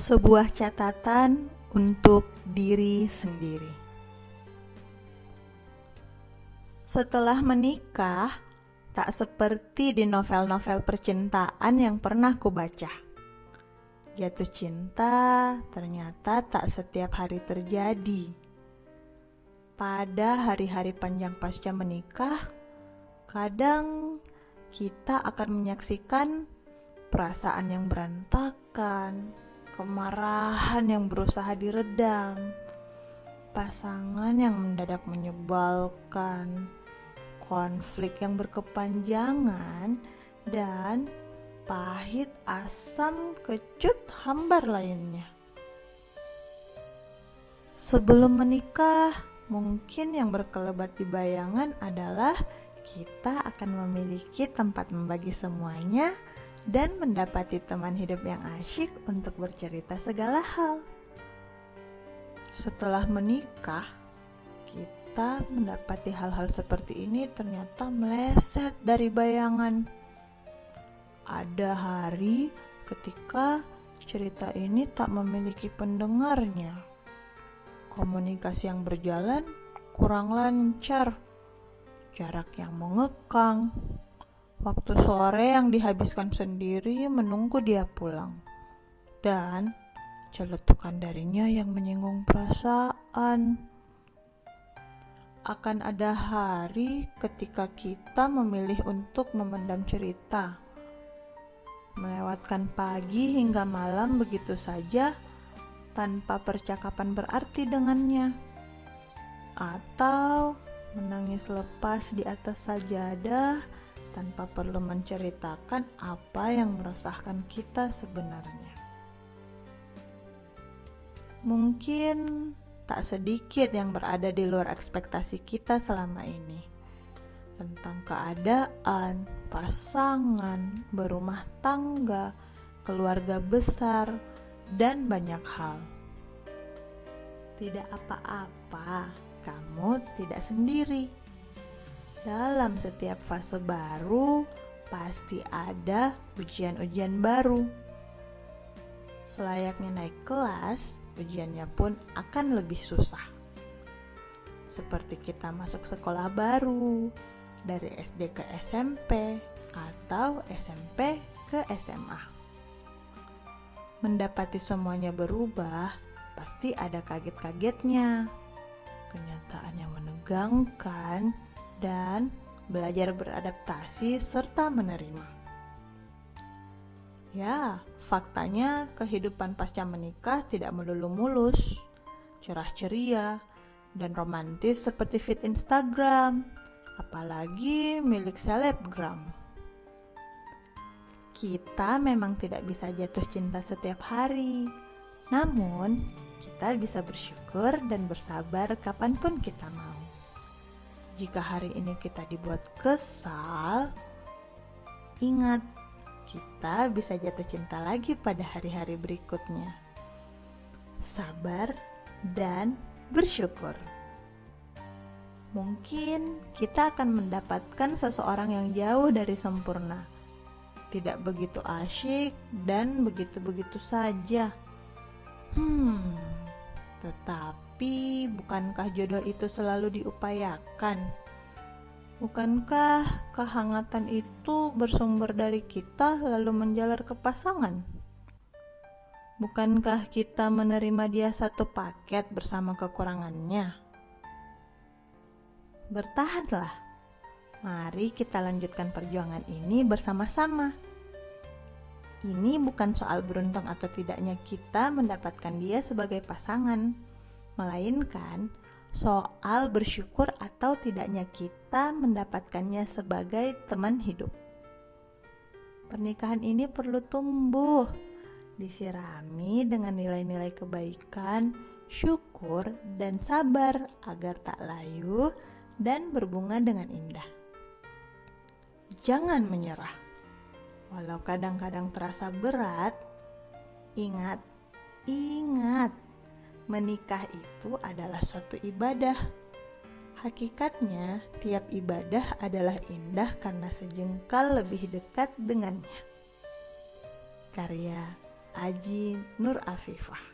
Sebuah catatan untuk diri sendiri. Setelah menikah, tak seperti di novel-novel percintaan yang pernah kubaca. Jatuh cinta ternyata tak setiap hari terjadi. Pada hari-hari panjang pasca menikah, kadang kita akan menyaksikan perasaan yang berantakan, kemarahan yang berusaha diredam, pasangan yang mendadak menyebalkan, konflik yang berkepanjangan, dan pahit, asam, kecut, hambar lainnya. Sebelum menikah, mungkin yang berkelebat di bayangan adalah kita akan memiliki tempat membagi semuanya dan mendapati teman hidup yang asyik untuk bercerita segala hal. Setelah menikah, kita mendapati hal-hal seperti ini ternyata meleset dari bayangan. Ada hari ketika cerita ini tak memiliki pendengarnya. Komunikasi yang berjalan kurang lancar, jarak yang mengekang, Waktu sore yang dihabiskan sendiri menunggu dia pulang. Dan celetukan darinya yang menyinggung perasaan. Akan ada hari ketika kita memilih untuk memendam cerita. Melewatkan pagi hingga malam begitu saja tanpa percakapan berarti dengannya. Atau menangis lepas di atas sajadah tanpa perlu menceritakan apa yang meresahkan kita sebenarnya. Mungkin tak sedikit yang berada di luar ekspektasi kita selama ini tentang keadaan, pasangan, berumah tangga, keluarga besar, dan banyak hal. Tidak apa-apa, kamu tidak sendiri dalam setiap fase baru, pasti ada ujian-ujian baru. Selayaknya naik kelas, ujiannya pun akan lebih susah. Seperti kita masuk sekolah baru, dari SD ke SMP, atau SMP ke SMA. Mendapati semuanya berubah, pasti ada kaget-kagetnya. Kenyataan yang menegangkan dan belajar beradaptasi serta menerima. Ya, faktanya kehidupan pasca menikah tidak melulu mulus, cerah ceria, dan romantis seperti feed Instagram, apalagi milik selebgram. Kita memang tidak bisa jatuh cinta setiap hari, namun kita bisa bersyukur dan bersabar kapan pun kita mau. Jika hari ini kita dibuat kesal, ingat kita bisa jatuh cinta lagi pada hari-hari berikutnya. Sabar dan bersyukur. Mungkin kita akan mendapatkan seseorang yang jauh dari sempurna, tidak begitu asyik dan begitu-begitu saja. Hmm, tetapi tapi bukankah jodoh itu selalu diupayakan? Bukankah kehangatan itu bersumber dari kita lalu menjalar ke pasangan? Bukankah kita menerima dia satu paket bersama kekurangannya? Bertahanlah. Mari kita lanjutkan perjuangan ini bersama-sama. Ini bukan soal beruntung atau tidaknya kita mendapatkan dia sebagai pasangan melainkan soal bersyukur atau tidaknya kita mendapatkannya sebagai teman hidup. Pernikahan ini perlu tumbuh, disirami dengan nilai-nilai kebaikan, syukur, dan sabar agar tak layu dan berbunga dengan indah. Jangan menyerah, walau kadang-kadang terasa berat. Ingat, ingat menikah itu adalah suatu ibadah. Hakikatnya, tiap ibadah adalah indah karena sejengkal lebih dekat dengannya. Karya Aji Nur Afifah.